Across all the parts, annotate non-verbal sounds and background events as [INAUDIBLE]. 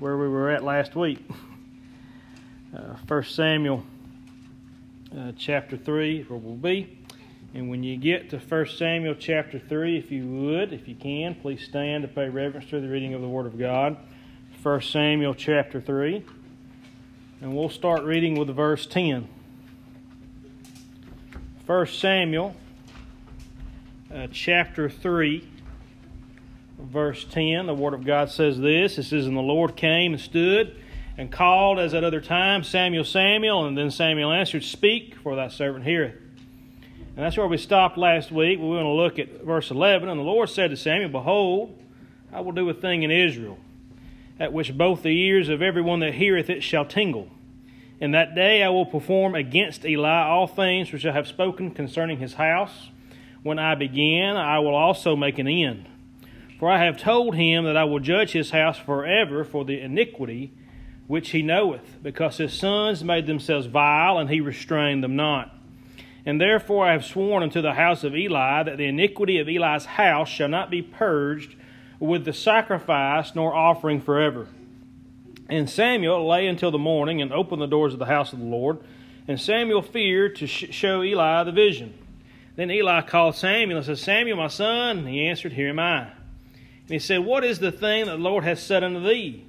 where we were at last week. Uh, 1 Samuel uh, chapter 3, where we'll be. And when you get to 1 Samuel chapter 3, if you would, if you can, please stand to pay reverence to the reading of the Word of God. 1 Samuel chapter 3. And we'll start reading with verse 10. 1 Samuel uh, chapter 3 verse 10, the Word of God says this It says, And the Lord came and stood and called as at other times, Samuel, Samuel. And then Samuel answered, Speak, for thy servant heareth. And that's where we stopped last week. We want to look at verse 11. And the Lord said to Samuel, Behold, I will do a thing in Israel, at which both the ears of every one that heareth it shall tingle. In that day I will perform against Eli all things which I have spoken concerning his house. When I begin, I will also make an end. For I have told him that I will judge his house forever for the iniquity which he knoweth, because his sons made themselves vile, and he restrained them not. And therefore I have sworn unto the house of Eli that the iniquity of Eli's house shall not be purged with the sacrifice nor offering forever. And Samuel lay until the morning and opened the doors of the house of the Lord. And Samuel feared to sh- show Eli the vision. Then Eli called Samuel and said, Samuel, my son. And he answered, Here am I. And he said, What is the thing that the Lord has said unto thee?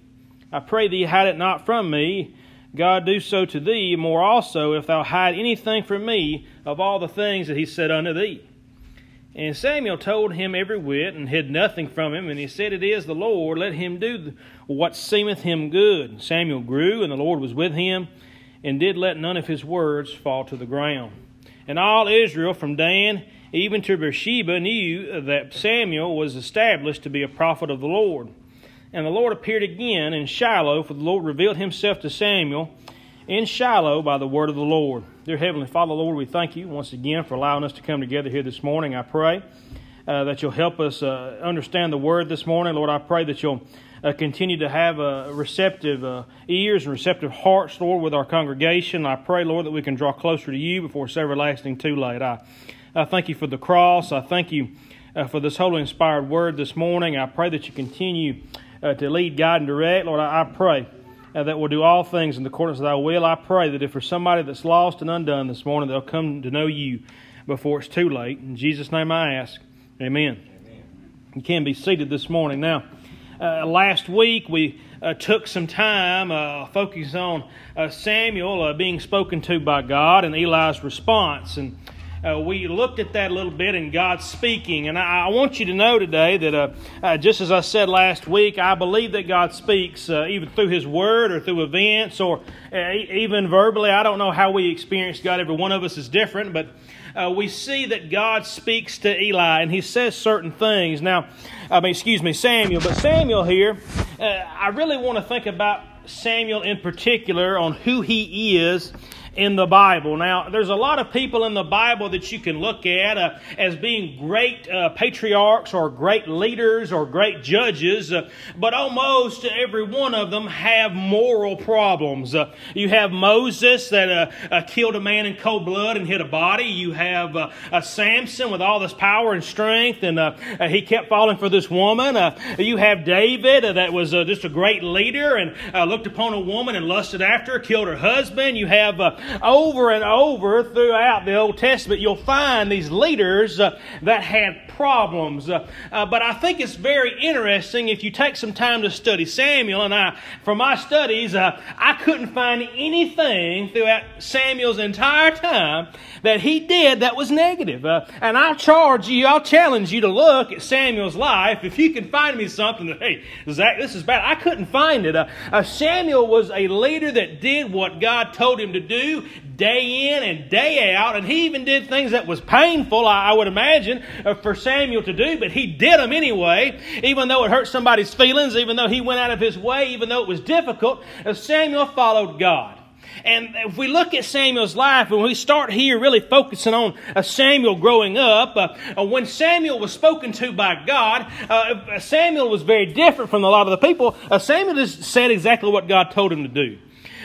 I pray thee, hide it not from me. God do so to thee, more also, if thou hide anything from me of all the things that he said unto thee. And Samuel told him every whit, and hid nothing from him. And he said, It is the Lord, let him do what seemeth him good. Samuel grew, and the Lord was with him, and did let none of his words fall to the ground. And all Israel, from Dan even to Beersheba, knew that Samuel was established to be a prophet of the Lord. And the Lord appeared again in Shiloh, for the Lord revealed himself to Samuel in Shiloh by the word of the Lord. Dear Heavenly Father, Lord, we thank you once again for allowing us to come together here this morning. I pray uh, that you'll help us uh, understand the word this morning. Lord, I pray that you'll uh, continue to have uh, receptive uh, ears and receptive hearts, Lord, with our congregation. I pray, Lord, that we can draw closer to you before it's everlasting too late. I I thank you for the cross. I thank you uh, for this holy inspired word this morning. I pray that you continue uh, to lead, guide, and direct. Lord, I, I pray uh, that we'll do all things in accordance with thy will. I pray that if there's somebody that's lost and undone this morning, they'll come to know you before it's too late. In Jesus' name I ask. Amen. Amen. You can be seated this morning. Now, uh, last week we uh, took some time uh, focusing on uh, Samuel uh, being spoken to by God and Eli's response. And uh, we looked at that a little bit in God speaking. And I, I want you to know today that uh, uh, just as I said last week, I believe that God speaks uh, even through His Word or through events or uh, even verbally. I don't know how we experience God. Every one of us is different, but uh, we see that God speaks to Eli and He says certain things. Now, I mean, excuse me, Samuel, but Samuel here, I really want to think about Samuel in particular on who he is in the Bible. Now, there's a lot of people in the Bible that you can look at uh, as being great uh, patriarchs or great leaders or great judges, uh, but almost every one of them have moral problems. Uh, you have Moses that uh, uh, killed a man in cold blood and hid a body. You have Samson with all this power and strength, and he kept falling for this woman. you have David that was just a great leader and looked upon a woman and lusted after her, killed her husband. You have over and over throughout the Old Testament, you'll find these leaders uh, that had problems. Uh, uh, but I think it's very interesting if you take some time to study Samuel. And I, from my studies, uh, I couldn't find anything throughout Samuel's entire time that he did that was negative. Uh, and I charge you, I'll challenge you to look at Samuel's life. If you can find me something that, hey, Zach, this is bad, I couldn't find it. Samuel was a leader that did what God told him to do day in and day out. And he even did things that was painful, I, would imagine, uh, for Samuel to do, but he did them anyway, even though it hurt somebody's feelings, even though he went out of his way, even though it was difficult. Uh, Samuel followed God. And if we look at Samuel's life, and we start here really focusing on uh, Samuel growing up, uh, when Samuel was spoken to by God, Samuel was very different from a lot of the people. Samuel just said exactly what God told him to do.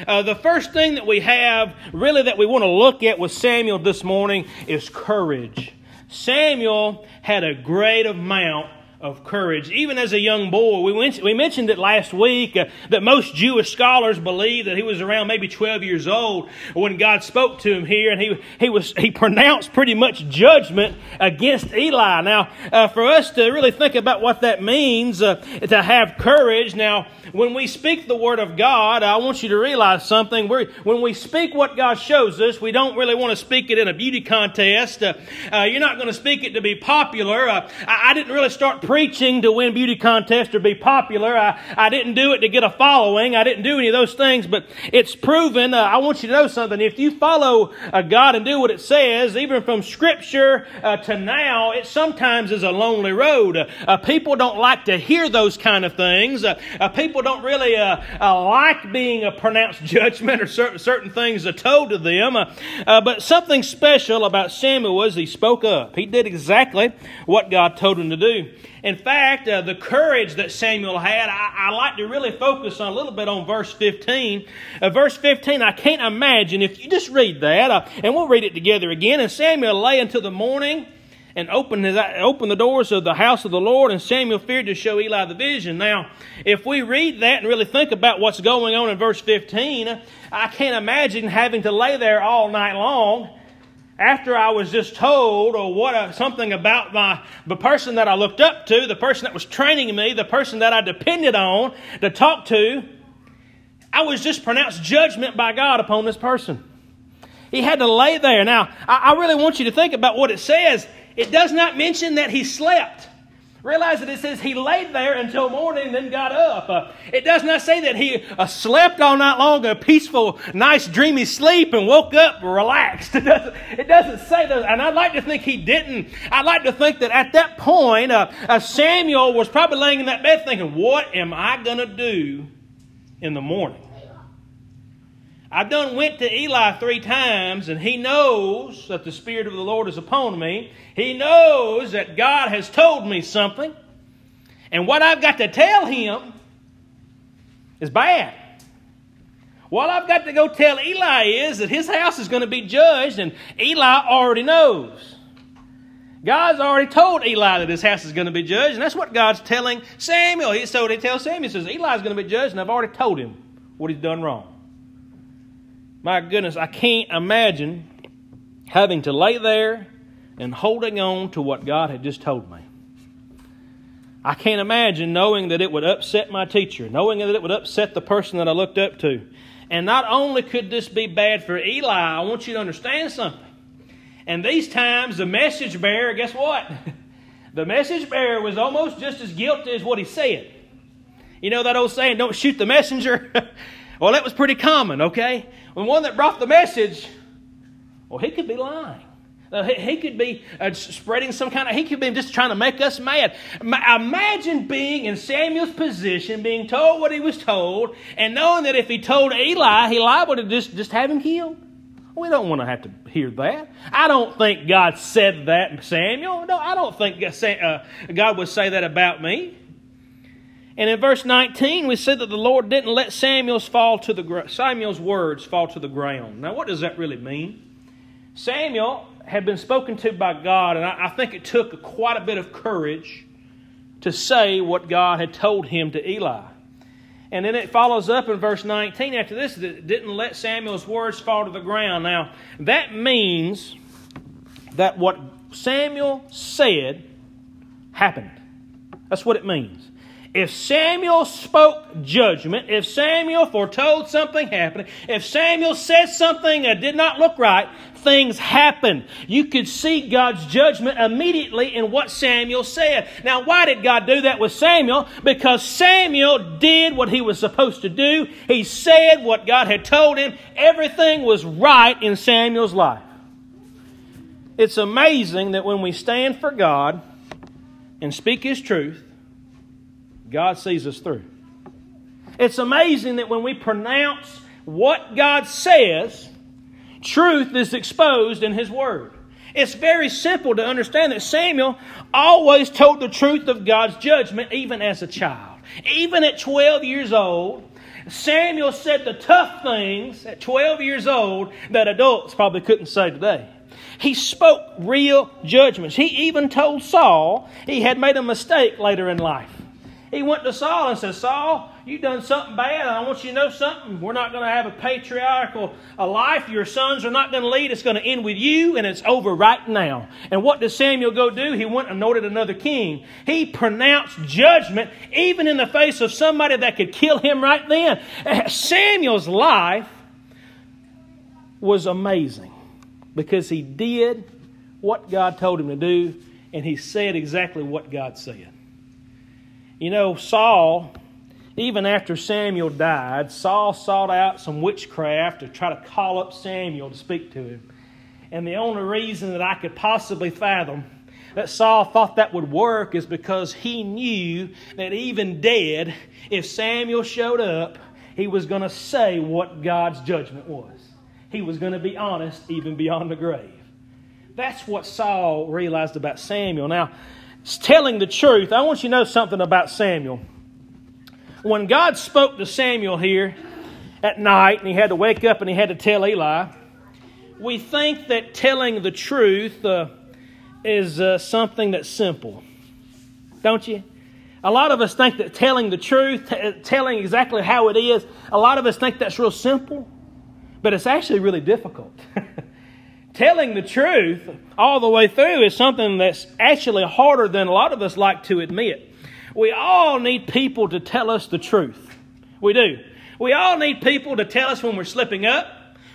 Uh, the first thing that we have, really, that we want to look at with Samuel this morning is courage. Samuel had a great amount of courage. Even as a young boy, we, went, we mentioned it last week uh, that most Jewish scholars believe that he was around maybe 12 years old when God spoke to him here, and he, he, was, he pronounced pretty much judgment against Eli. Now, uh, for us to really think about what that means, uh, to have courage, now, when we speak the Word of God, I want you to realize something. We're, when we speak what God shows us, we don't really want to speak it in a beauty contest. Uh, uh, you're not going to speak it to be popular. Uh, I, I, didn't really start preaching to win beauty contests or be popular. I, I didn't do it to get a following. I didn't do any of those things, but it's proven. Uh, I want you to know something. If you follow uh, God and do what it says, even from Scripture uh, to now, it sometimes is a lonely road. people don't like to hear those kind of things. people don't really uh, uh, like being a pronounced [LAUGHS] judgment or certain, certain things are told to them. Uh, uh, but something special about Samuel was he spoke up. He did exactly what God told him to do. In fact, uh, the courage that Samuel had, I, I, like to really focus on a little bit on verse 15. Uh, verse 15, I can't imagine, if you just read that, and we'll read it together again. And Samuel lay until the morning and opened, his, opened the doors of the house of the Lord, and Samuel feared to show Eli the vision. Now, if we read that and really think about what's going on in verse 15, I can't imagine having to lay there all night long after I was just told or what uh, something about my the person that I looked up to, the person that was training me, the person that I depended on to talk to, I was just pronounced judgment by God upon this person. He had to lay there. Now, I, I really want you to think about what it says. It does not mention that he slept. Realize that it says he laid there until morning, then got up. Uh, it does not say that he uh, slept all night long, a peaceful, nice, dreamy sleep, and woke up relaxed. [LAUGHS] It doesn't, it doesn't say that. And I'd like to think he didn't. I'd like to think that at that point, uh, uh Samuel was probably laying in that bed thinking, What am I going to do in the morning? I've done went to Eli three times, and he knows that the Spirit of the Lord is upon me. He knows that God has told me something. And what I've got to tell him is bad. What I've got to go tell Eli is that his house is going to be judged, and Eli already knows. God's already told Eli that his house is going to be judged, and that's what God's telling Samuel. So he tells Samuel, he says, Eli's going to be judged, and I've already told him what he's done wrong. My goodness, I can't imagine having to lay there and holding on to what God had just told me. I can't imagine knowing that it would upset my teacher, knowing that it would upset the person that I looked up to. And not only could this be bad for Eli, I want you to understand something. And these times, the message bearer, guess what? [LAUGHS] the message bearer was almost just as guilty as what he said. You know that old saying, don't shoot the messenger? [LAUGHS] well, that was pretty common, okay? When one that brought the message, well, he could be lying. Uh, he, he, could be uh, spreading some kind of, he could be just trying to make us mad. Imagine being in Samuel's position, being told what he was told, and knowing that if he told Eli, he liable to just, just have him killed. We don't want to have to hear that. I don't think God said that, Samuel. No, I don't think uh, God would say that about me. And in verse 19, we said that the Lord didn't let Samuel's fall to the Samuel's words fall to the ground. Now, what does that really mean? Samuel had been spoken to by God, and I, I think it took quite a bit of courage to say what God had told him to Eli. And then it follows up in verse 19 after this that it didn't let Samuel's words fall to the ground. Now, that means that what Samuel said happened. That's what it means if Samuel spoke judgment, if Samuel foretold something happening, if Samuel said something that did not look right, things happened. You could see God's judgment immediately in what Samuel said. Now, why did God do that with Samuel? Because Samuel did what he was supposed to do. He said what God had told him. Everything was right in Samuel's life. It's amazing that when we stand for God and speak His truth, God sees us through. It's amazing that when we pronounce what God says, truth is exposed in His Word. It's very simple to understand that Samuel always told the truth of God's judgment, even as a child. Even at 12 years old, Samuel said the tough things at 12 years old that adults probably couldn't say today. He spoke real judgments. He even told Saul he had made a mistake later in life. He went to Saul and said, Saul, you've done something bad, I want you to know something. We're not going to have a patriarchal a life. Your sons are not going to lead. It's going to end with you, and it's over right now. And what does Samuel go do? He went and anointed another king. He pronounced judgment even in the face of somebody that could kill him right then. Samuel's life was amazing because he did what God told him to do, and he said exactly what God said. You know, Saul, even after Samuel died, Saul sought out some witchcraft to try to call up Samuel to speak to him. And the only reason that I could possibly fathom that Saul thought that would work is because he knew that even dead, if Samuel showed up, he was going to say what God's judgment was. He was going to be honest even beyond the grave. That's what Saul realized about Samuel. Now, telling the truth, I want you to know something about Samuel. When God spoke to Samuel here at night and he had to wake up and he had to tell Eli, we think that telling the truth uh, is uh, something that's simple. Don't you? A lot of us think that telling the truth, t- telling exactly how it is, a lot of us think that's real simple, but it's actually really difficult. [LAUGHS] telling the truth all the way through is something that's actually harder than a lot of us like to admit. We all need people to tell us the truth. We do. We all need people to tell us when we're slipping up.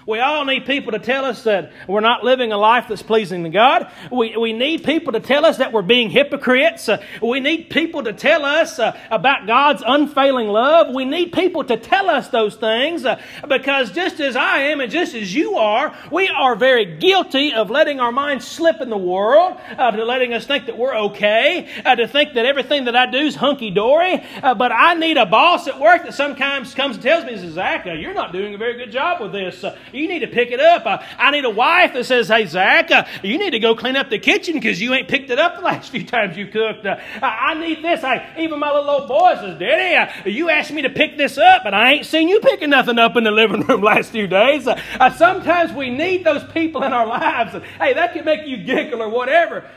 We all need people to tell us that we're not living a life that's pleasing to God. We, we need people to tell us that we're being hypocrites. Uh, we need people to tell us uh, about God's unfailing love. We need people to tell us those things uh, because just as I am and just as you are, we are very guilty of letting our minds slip in the world, to letting us think that we're okay, to think that everything that I do is hunky dory. But I need a boss at work that sometimes comes and tells me, Zach, you're not doing a very good job with this. You need to pick it up. Uh, I need a wife that says, Hey, Zach, uh, you need to go clean up the kitchen because you ain't picked it up the [LAUGHS] last few times you cooked. Uh, I need this. I, even my little old boy says, Daddy, uh, you asked me to pick this up, but I ain't seen you picking nothing up in the living room [LAUGHS] last few days. Uh, uh, sometimes we need those people in our lives. hey, that can make you giggle or whatever,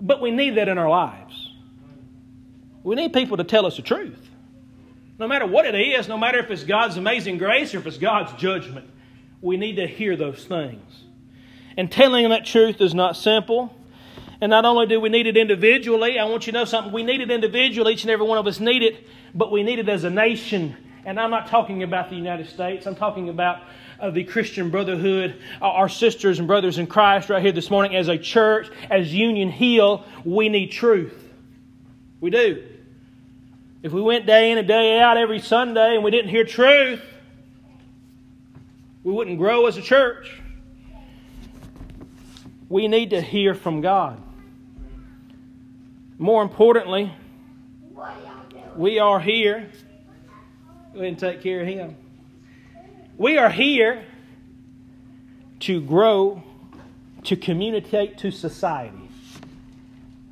but we need that in our lives. We need people to tell us the truth. No matter what it is, no matter if it's God's amazing grace or if it's God's judgment we need to hear those things. And telling that truth is not simple. And not only do we need it individually, I want you to know something. We need it individually, each and every one of us need it, but we need it as a nation. And I'm not talking about the United States, I'm talking about uh, the Christian brotherhood, uh, our sisters and brothers in Christ right here this morning as a church, as Union Hill. We need truth. We do. If we went day in and day out every Sunday and we didn't hear truth, we wouldn't grow as a church. We need to hear from God. More importantly, we are here. Go ahead and take care of him. We are here to grow, to communicate to society.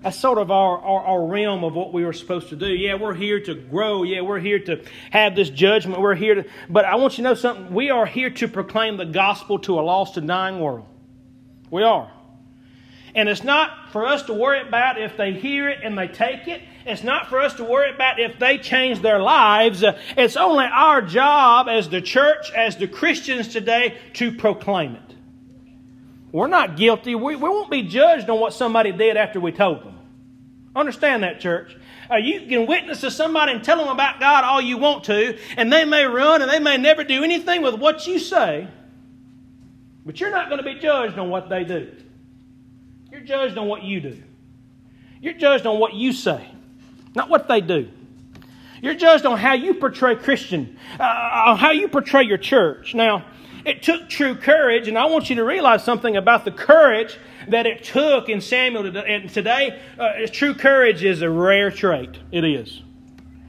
That's sort of our, our, our, realm of what we were supposed to do. Yeah, we're here to grow. Yeah, we're here to have this judgment. We're here to, but I want you to know something. We are here to proclaim the gospel to a lost and dying world. We are. And it's not for us to worry about if they hear it and they take it. It's not for us to worry about if they change their lives. It's only our job as the church, as the Christians today, to proclaim it. We're not guilty. We, we won't be judged on what somebody did after we told them. Understand that, church. Uh, you can witness to somebody and tell them about God all you want to, and they may run and they may never do anything with what you say, but you're not going to be judged on what they do. You're judged on what you do. You're judged on what you say, not what they do. You're judged on how you portray Christian, uh, on how you portray your church. Now, it took true courage, and I want you to realize something about the courage that it took in Samuel And today. Uh, true courage is a rare trait. It is.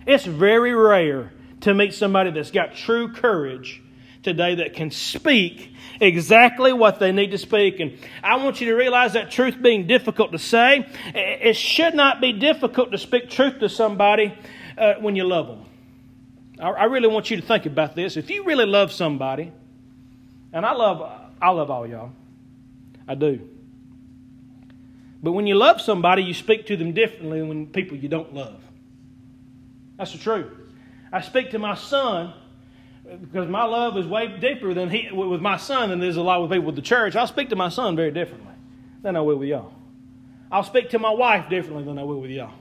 It's very rare to meet somebody that's got true courage today that can speak exactly what they need to speak. And I want you to realize that truth being difficult to say, it should not be difficult to speak truth to somebody uh, when you love them. I, I really want you to think about this. If you really love somebody, and I love, I love all y'all. I do. But when you love somebody, you speak to them differently than when people you don't love. That's the truth. I speak to my son because my love is way deeper than he with my son than there's a lot with people with the church. I'll speak to my son very differently than I will with y'all. I'll speak to my wife differently than I will with y'all.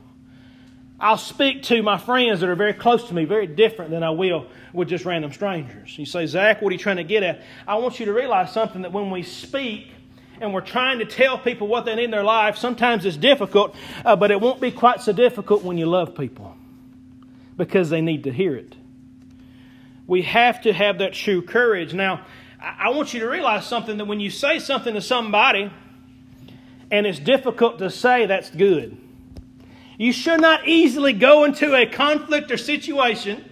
I'll speak to my friends that are very close to me very different than I will with just random strangers. You say, Zach, what are you trying to get at? I want you to realize something that when we speak and we're trying to tell people what they need in their life, sometimes it's difficult, uh, but it won't be quite so difficult when you love people because they need to hear it. We have to have that true courage. Now, I want you to realize something that when you say something to somebody and it's difficult to say, that's good. You should not easily go into a conflict or situation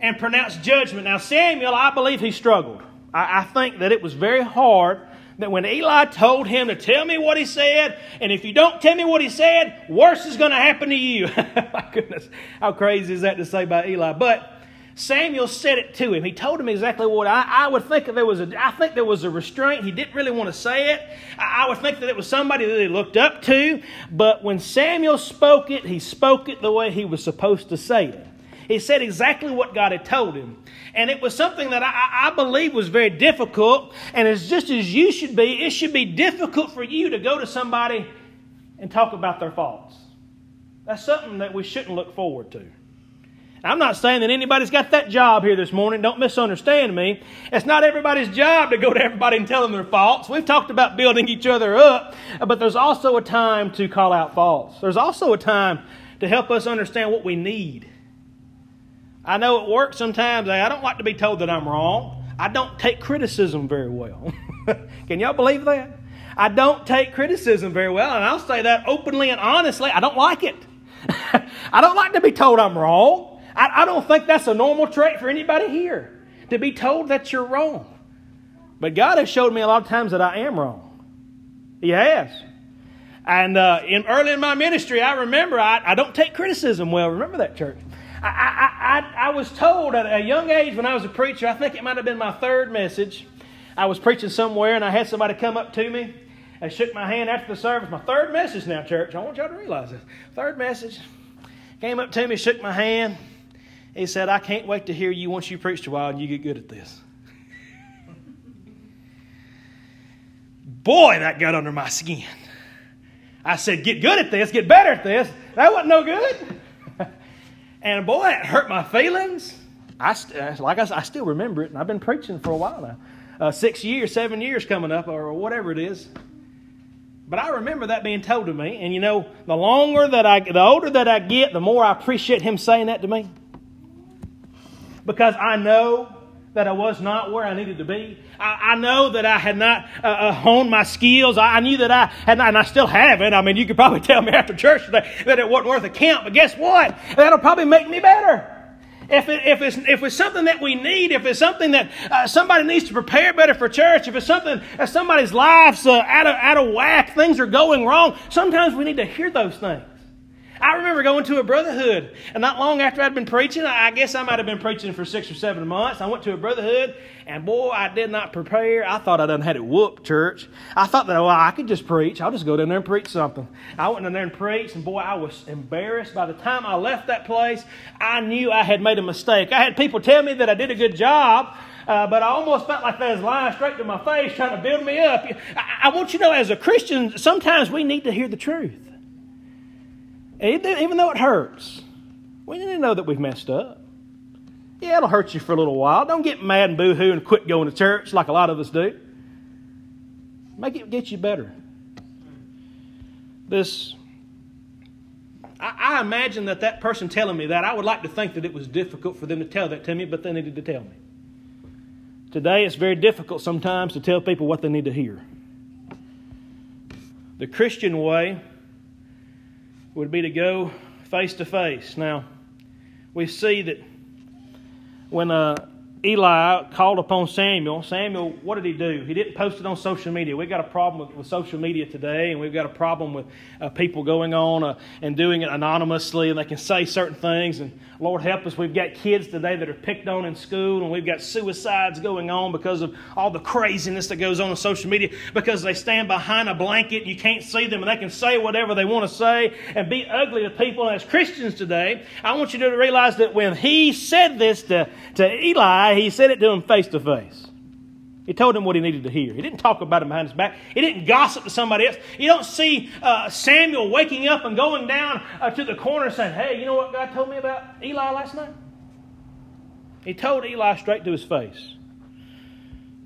and pronounce judgment. Now, Samuel, I believe he struggled. I, I, think that it was very hard that when Eli told him to tell me what he said, and if you don't tell me what he said, worse is going to happen to you. [LAUGHS] My goodness, how crazy is that to say by Eli? But Samuel said it to him. He told him exactly what I, I would think that there was a I think there was a restraint. He didn't really want to say it. I, I would think that it was somebody that he looked up to. But when Samuel spoke it, he spoke it the way he was supposed to say it. He said exactly what God had told him. And it was something that I, I, believe was very difficult. And it's just as you should be, it should be difficult for you to go to somebody and talk about their faults. That's something that we shouldn't look forward to. I'm not saying that anybody's got that job here this morning. Don't misunderstand me. It's not everybody's job to go to everybody and tell them their faults. We've talked about building each other up, but there's also a time to call out faults. There's also a time to help us understand what we need. I know at work sometimes I don't like to be told that I'm wrong. I don't take criticism very well. [LAUGHS] Can y'all believe that? I don't take criticism very well, and I'll say that openly and honestly. I don't like it. [LAUGHS] I don't like to be told I'm wrong. I, I don't think that's a normal trait for anybody here to be told that you're wrong. But God has showed me a lot of times that I am wrong. He has. And uh, in, early in my ministry, I remember I, I don't take criticism well. Remember that, church? I, I, I, I was told at a young age when I was a preacher, I think it might have been my third message. I was preaching somewhere and I had somebody come up to me and shook my hand after the service. My third message now, church. I want y'all to realize this. Third message. Came up to me, shook my hand. He said, I can't wait to hear you once you preach a while and you get good at this. Boy, that got under my skin. I said, Get good at this, get better at this. That wasn't no good. [LAUGHS] and boy, it hurt my feelings. I, like I, I still remember it, and I've been preaching for a while now. Uh, six years, seven years coming up, or whatever it is. But I remember that being told to me, and you know, the longer that I, the older that I get, the more I appreciate him saying that to me because I know that I was not where I needed to be. I, I know that I had not uh, uh, honed my skills. I, I, knew that I had not, and I still haven't. I mean, you could probably [LAUGHS] tell me after church today that it wasn't worth a count, but guess what? That'll probably make me better. If, it, if, it's, if it's something that we need, if it's something that uh, somebody needs to prepare better for church, if it's something that somebody's life's uh, out, of, out of whack, things are going wrong, sometimes we need to hear those things. I remember going to a brotherhood, and not long after I'd been preaching, I guess I might have been preaching for six or seven months. I went to a brotherhood, and boy, I did not prepare. I thought I done had it whooped, church. I thought that, well, I could just preach. I'll just go down there and preach something. I went in there and preached, and boy, I was embarrassed. By the time I left that place, I knew I had made a mistake. I had people tell me that I did a good job. Uh, but I almost felt like they was lying straight to my face trying to build me up. I, I want you to know, as a Christian, sometimes we need to hear the truth. Even though it hurts, we need to know that we've messed up. Yeah, it'll hurt you for a little while. Don't get mad and boo-hoo and quit going to church like a lot of us do. Make it get you better. This, I, I imagine that that person telling me that, I would like to think that it was difficult for them to tell that to me, but they needed to tell me. Today, it's very difficult sometimes to tell people what they need to hear. The Christian way would be to go face to face. Now, we see that when uh, Eli called upon Samuel. Samuel, what did he do? He didn't post it on social media. We've got a problem with, with social media today, and we've got a problem with uh, people going on uh, and doing it anonymously, and they can say certain things. And Lord help us, we've got kids today that are picked on in school, and we've got suicides going on because of all the craziness that goes on on social media because they stand behind a blanket, you can't see them, and they can say whatever they want to say and be ugly to people. And as Christians today, I want you to realize that when he said this to, to Eli, he said it to him face to face. He told him what he needed to hear. He didn't talk about him behind his back. He didn't gossip to somebody else. You don't see uh, Samuel waking up and going down uh, to the corner saying, Hey, you know what God told me about Eli last night? He told Eli straight to his face.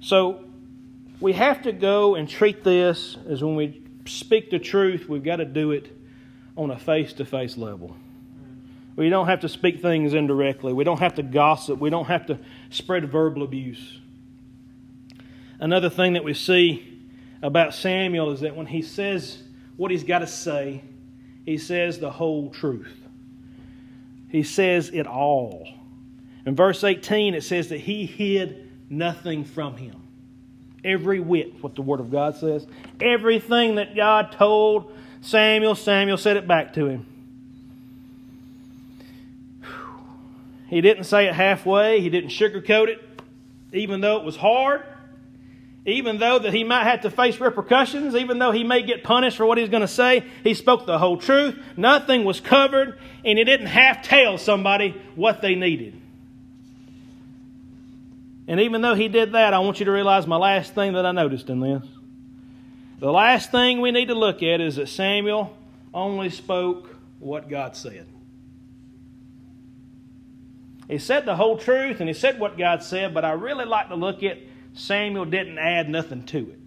So we have to go and treat this as when we speak the truth, we've got to do it on a face to face level. We don't have to speak things indirectly. We don't have to gossip. We don't have to spread verbal abuse. Another thing that we see about Samuel is that when he says what he's got to say, he says the whole truth. He says it all. In verse 18, it says that he hid nothing from him. Every whit, what the Word of God says. Everything that God told Samuel, Samuel said it back to him. He didn't say it halfway. He didn't sugarcoat it, even though it was hard. Even though that he might have to face repercussions, even though he may get punished for what he's going to say, he spoke the whole truth. Nothing was covered, and he didn't half tell somebody what they needed. And even though he did that, I want you to realize my last thing that I noticed in this. The last thing we need to look at is that Samuel only spoke what God said. He said the whole truth and he said what God said, but I really like to look at Samuel didn't add nothing to it.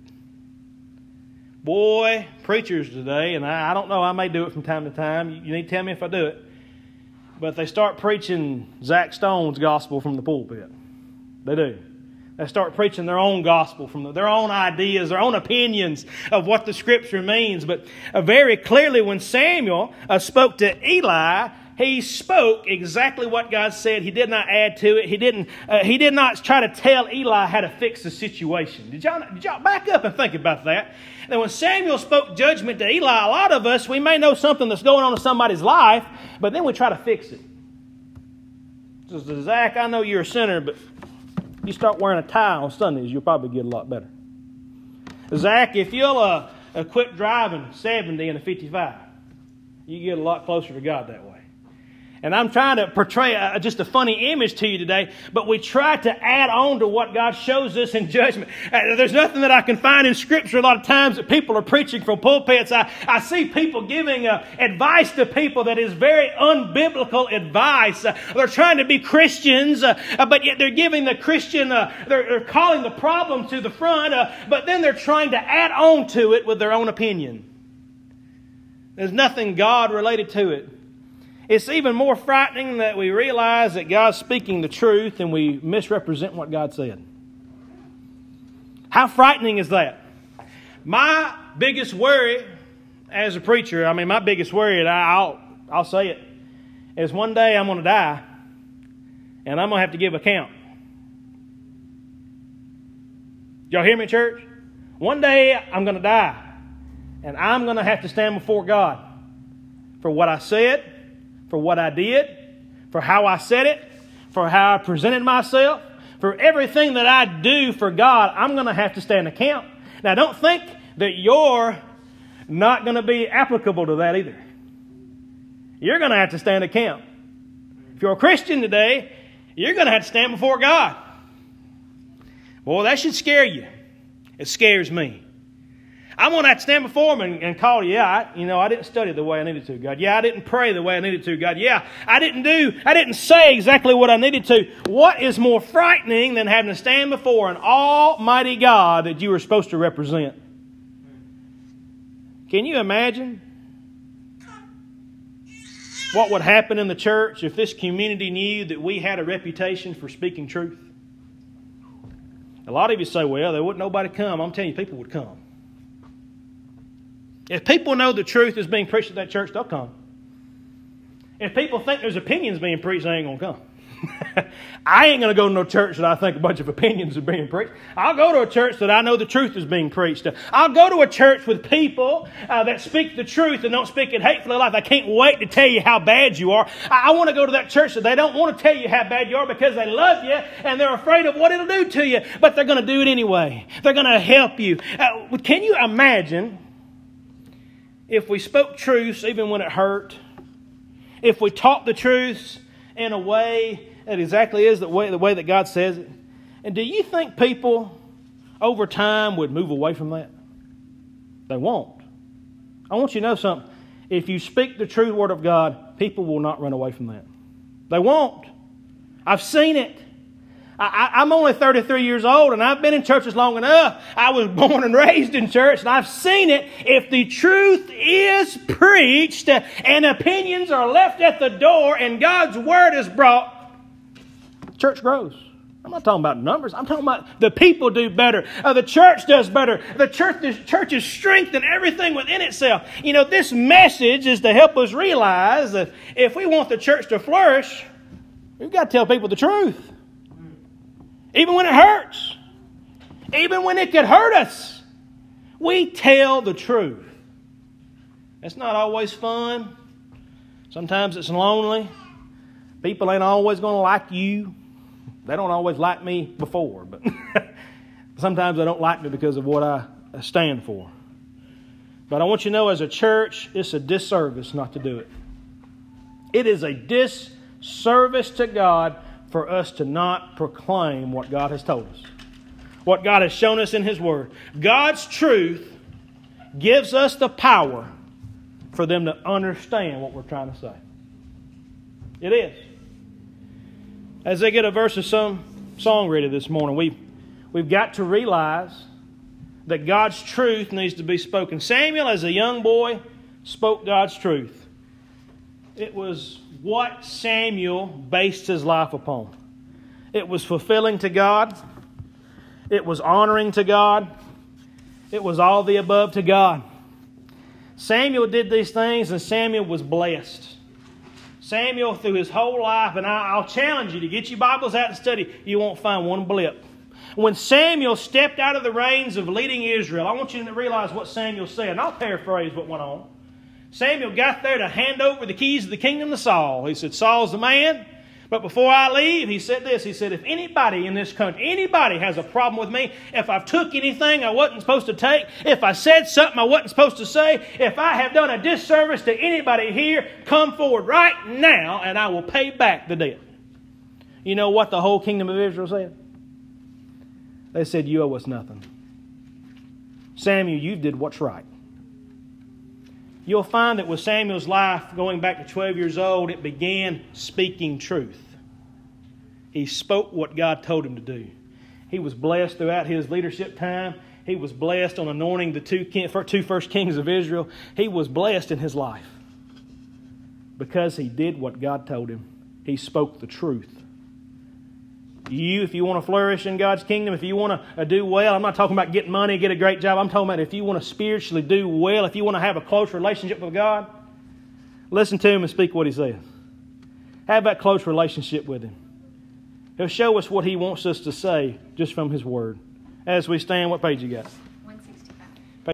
Boy, preachers today, and I, I don't know, I may do it from time to time. You, you need to tell me if I do it. But they start preaching Zach Stone's gospel from the pulpit. They do. They start preaching their own gospel from the, their own ideas, their own opinions of what the scripture means. But uh, very clearly, when Samuel uh, spoke to Eli, he spoke exactly what God said. He did not add to it. He didn't. Uh, he did not try to tell Eli how to fix the situation. Did y'all, did y'all back up and think about that? And when Samuel spoke judgment to Eli, a lot of us we may know something that's going on in somebody's life, but then we try to fix it. Zach, I know you're a sinner, but you start wearing a tie on Sundays, you'll probably get a lot better. Zach, if you'll uh, uh, quit driving 70 in a 55, you get a lot closer to God that way. And I'm trying to portray a, just a funny image to you today, but we try to add on to what God shows us in [LAUGHS] judgment. Uh, there's nothing that I can find in Scripture a lot of times that people are preaching from pulpits. I, I see people giving uh, advice to people that is very unbiblical advice. Uh, they're trying to be Christians, uh, uh, but yet they're giving the Christian, uh, they're, they're, calling the problem to the front, but then they're trying to add on to it with their own opinion. There's nothing God related to it. It's even more frightening that we realize that God's speaking the truth and we misrepresent what God said. How frightening is that? My biggest worry as a preacher, I mean, my biggest worry, I'll, I'll say it, is one day I'm going to die and I'm going to have to give account. Y'all hear me, church? One day I'm going to die and I'm going to have to stand before God for what I said, for what I did, for how I said it, for how I presented myself, for everything that I do for God, I'm going to have to stand account. Now, don't think that you're not going to be applicable to that either. You're going to have to stand account. If you're a Christian today, you're going to have to stand before God. Boy, that should scare you. It scares me. I'm going to stand before him and, and call, yeah, I, you know, I didn't study the way I needed to, God. Yeah, I didn't pray the way I needed to, God. Yeah, I didn't do, I didn't say exactly what I needed to. What is more frightening than having to stand before an almighty God that you were supposed to represent? Can you imagine what would happen in the church if this community knew that we had a reputation for speaking truth? A lot of you say, well, there wouldn't nobody come. I'm telling you, people would come. If people know the truth is being preached at that church, they'll come. If people think there's opinions being preached, they ain't going to come. [LAUGHS] I ain't going to go to no church that I think a bunch of opinions are being preached. I'll go to a church that I know the truth is being preached. I'll go to a church with people uh, that speak the truth and don't speak it hatefully like I can't wait to tell you how bad you are. I, I want to go to that church that they don't want to tell you how bad you are because they love you and they're afraid of what it'll do to you, but they're going to do it anyway. They're going to help you. Uh, can you imagine if we spoke truths even when it hurt? If we taught the truths in a way that exactly is the way, the way that God says it? And do you think people over time would move away from that? They won't. I want you to know something. If you speak the true word of God, people will not run away from that. They won't. I've seen it. I, am only 33 years old and I've been in churches long enough. I was [LAUGHS] born and raised in church and I've seen it. If the truth is preached and opinions are left at the door and God's word is brought, church grows. I'm not talking about numbers. I'm talking about the people do better. Uh, the church does better. The church, the church is strengthened everything within itself. You know, this message is to help us realize that if we want the church to flourish, we've got to tell people the truth. Even when it hurts. Even when it could hurt us. We tell the truth. It's not always fun. Sometimes it's lonely. People ain't always going to like you. They don't always like me before, but [LAUGHS] sometimes they don't like me because of what I stand for. But I want you to know as a church, it's a disservice not to do it. It is a disservice to God for us to not proclaim what God has told us, what God has shown us in His Word. God's truth gives us the power for them to understand what we're trying to say. It is as they get a verse of some song ready this morning, we, we've got to realize that God's truth needs to be spoken. Samuel, as a young boy, spoke God's truth. It was what Samuel based his life upon. It was fulfilling to God, it was honoring to God, it was all the above to God. Samuel did these things, and Samuel was blessed. Samuel, through his whole life, and I'll challenge you to get your Bibles out and study, you won't find one blip. When Samuel stepped out of the reins of leading Israel, I want you to realize what Samuel said, and I'll paraphrase what went on. Samuel got there to hand over the keys of the kingdom to Saul. He said, Saul's the man. But before I leave, he said this. He said, if anybody in this country, anybody has a problem with me, if I've took anything I wasn't supposed to take, if I said something I wasn't supposed to say, if I have done a disservice to anybody here, come forward right now and I will pay back the debt. You know what the whole kingdom of Israel said? They said, You owe us nothing. Samuel, you did what's right. You'll find that with Samuel's life, going back to 12 years old, it began speaking truth. He spoke what God told him to do. He was blessed throughout his leadership time. He was blessed on anointing the two, two first kings of Israel. He was blessed in his life because he did what God told him. He spoke the truth. You, if you want to flourish in God's kingdom, if you want to uh, do well, I'm not talking about getting money, get a great job. I'm talking about if you want to spiritually do well, if you want to have a close relationship with God, listen to Him and speak what He says. Have that close relationship with Him. He'll show us what He wants us to say just from His Word. As we stand, what page you got?